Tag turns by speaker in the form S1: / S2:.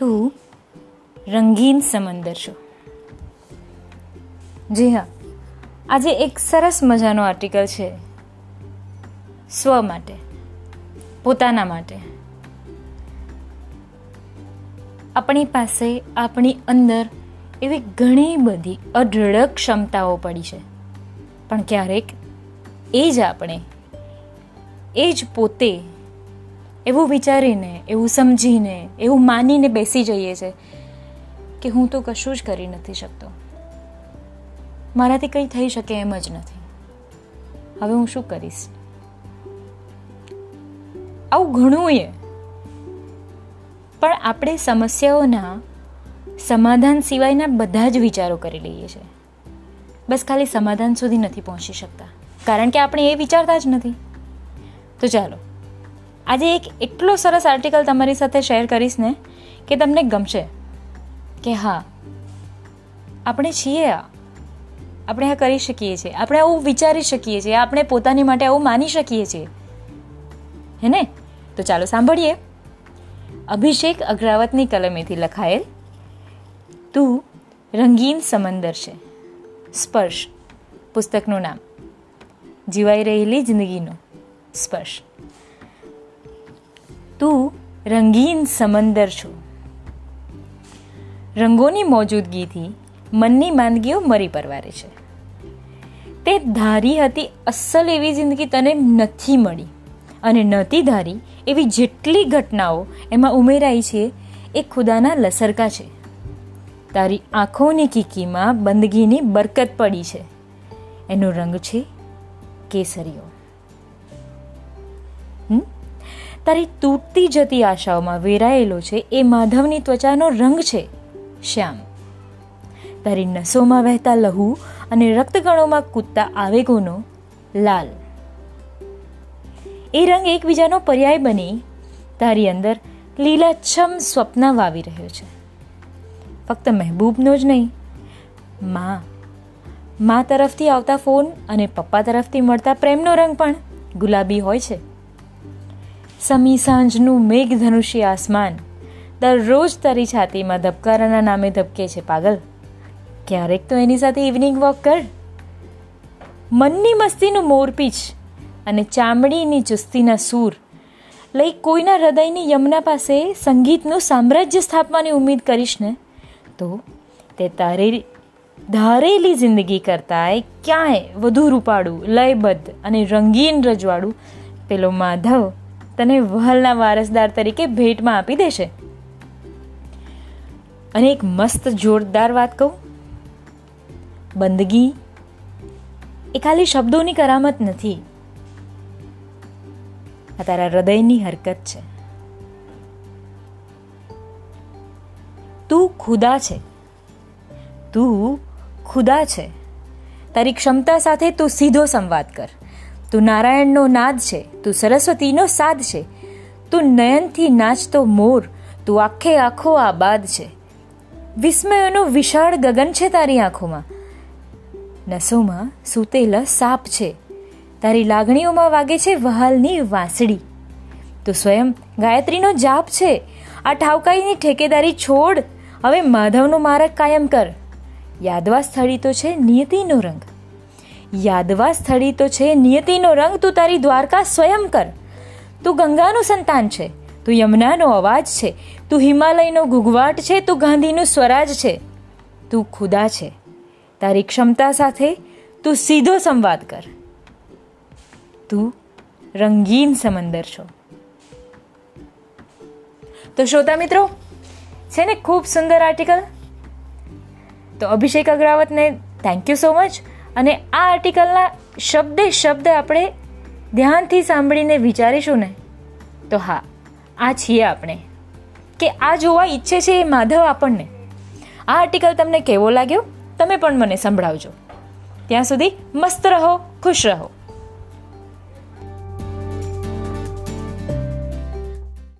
S1: તું રંગીન સમંદર છો. જી હા, આજે એક સરસ મજાનો આર્ટિકલ છે. સ્વ માટે, પોતાના માટે. આપણી પાસે, આપણી અંદર એવી ઘણી બધી અઢળક ક્ષમતાઓ પડી છે. પણ ક્યારેક એ જ આપણે, એ જ પોતે એવું વિચારીને, એવું સમજીને, એવું માનીને બેસી જઈએ છે કે હું તો કશું જ કરી નથી શકતો. મારાથી કંઈ થઈ શકે એમ જ નથી. હવે હું શું કરીશ? આવું ઘણું એ. પણ આપણે સમસ્યાઓના સમાધાન સિવાયના બધા જ વિચારો કરી લઈએ છીએ બસ ખાલી સમાધાન સુધી નથી પહોંચી શકતા. કારણ કે આપણે એ વિચારતા જ નથી. તો ચાલો આજે એક એટલો સરસ આર્ટિકલ તમારી સાથે શેર કરીશ ને કે તમને ગમશે કે હા, આપણે છીએ આ. આપણે આ કરી શકીએ છીએ. આપણે આવું વિચારી શકીએ છીએ. આપણે પોતાની માટે આવું માની શકીએ છીએ. હે ને? તો ચાલો સાંભળીએ. અભિષેક અગ્રાવતની કલમેથી લખાયેલ, તું રંગીન સમંદર છે. સ્પર્શ. પુસ્તકનું નામ. જીવાઈ રહેલી જિંદગીનો સ્પર્શ. તું રંગીન સમંદર છું. રંગોની મોજૂદગીથી મનની માંદગીઓ મરી પરવારે છે. તે ધારી હતી અસલ એવી જિંદગી તને નથી મળી અને નહોતી ધારી એવી જેટલી ઘટનાઓ એમાં ઉમેરાઈ છે, એ ખુદાના લસરકા છે. તારી આંખોની કીકીમાં બંદગીની બરકત પડી છે. એનો રંગ છે કેસરીઓ. તારી તૂટતી જતી આશાઓમાં વેરાયેલો છે, એ માધવની ત્વચાનો રંગ છે, શ્યામ. તારી નસોમાં વહેતા લહુ અને રક્તકણોમાં કૂદતા આવેગોનો લાલ. એ રંગ એકબીજાનો પર્યાય બની, તારી અંદર લીલાછમ સ્વપ્ન વાવી રહ્યો છે. ફક્ત મહેબૂબનો જ નહીં, માં. મા તરફથી આવતા ફોન અને પપ્પા તરફથી મળતા પ્રેમનો રંગ પણ ગુલાબી હોય છે. સમી સાંજનું મેઘધનુષી આસમાન. દરરોજ તારી છાતીમાં ધબકારાના નામે ધબકે છે પાગલ. ક્યારેક તો એની સાથે ઇવનિંગ વોક કર. મનની મસ્તીનું મોરપીછ અને ચામડીની ચુસ્તીના સૂર. લઈ કોઈના હૃદયની યમના પાસે સંગીતનું સામ્રાજ્ય સ્થાપવાની ઉમ્મીદ કરીશ ને, તો તે તારી ધારેલી જિંદગી કરતાંય ક્યાંય વધુ રૂપાળું, લયબદ્ધ અને રંગીન રજવાડું. પેલો માધવ તને વહલના વારસદાર તરીકે ભેટમાં આપી દેશે. અને એક મસ્ત જોરદાર વાત કહું. બંદગી એ ખાલી શબ્દોની કરામત નથી. આ તારા હૃદયની હરકત છે. તું ખુદા છે. તું ખુદા છે. તારી ક્ષમતા સાથે તું સીધો સંવાદ કર. તું નારાયણનો નાદ છે, તું સરસ્વતીનો સાદ છે. તું નયનથી નાચતો મોર, તું આખે આખો આબાદ છે. વિસ્મયોનું વિશાળ ગગન છે તારી આંખોમાં. નસોમાં સૂતેલા સાપ છે. તારી લાગણીઓમાં વાગે છે વહાલની વાંસળી. તો સ્વયં ગાયત્રીનો જાપ છે. આ ઠાવકાઈની ઠેકેદારી છોડ. હવે માધવનો મારક કાયમ કર. યાદવા સ્થળી તો છે નિયતિનો રંગ. યાદવા સ્થળી તો છે, નિયતિનો રંગ તું તારી દ્વારકા સ્વયં કર. તું ગંગાનું સંતાન છે, તું યમુનાનો અવાજ છે, તું હિમાલયનો ઘૂઘવાટ છે, તું ગાંધીનું સ્વરાજ છે. તું ખુદા છે. તારી ક્ષમતા સાથે તું સીધો સંવાદ કર. તું રંગીન સમંદર છો. તો શ્રોતા મિત્રો, છે ને ખૂબ સુંદર આર્ટિકલ? તો અભિષેક અગ્રાવતને થેન્ક યુ સો મચ અને આ આર્ટિકલના શબ્દે શબ્દ આપણે ધ્યાનથી સાંભળીને વિચારીશું ને? તો હા, આ છીએ આપણે. કે આ જોવા ઈચ્છે છે એ માધવ આપણને. આ આર્ટિકલ તમને કેવો લાગ્યો? તમે પણ મને સંભળાવજો. ત્યાં સુધી મસ્ત રહો, ખુશ રહો.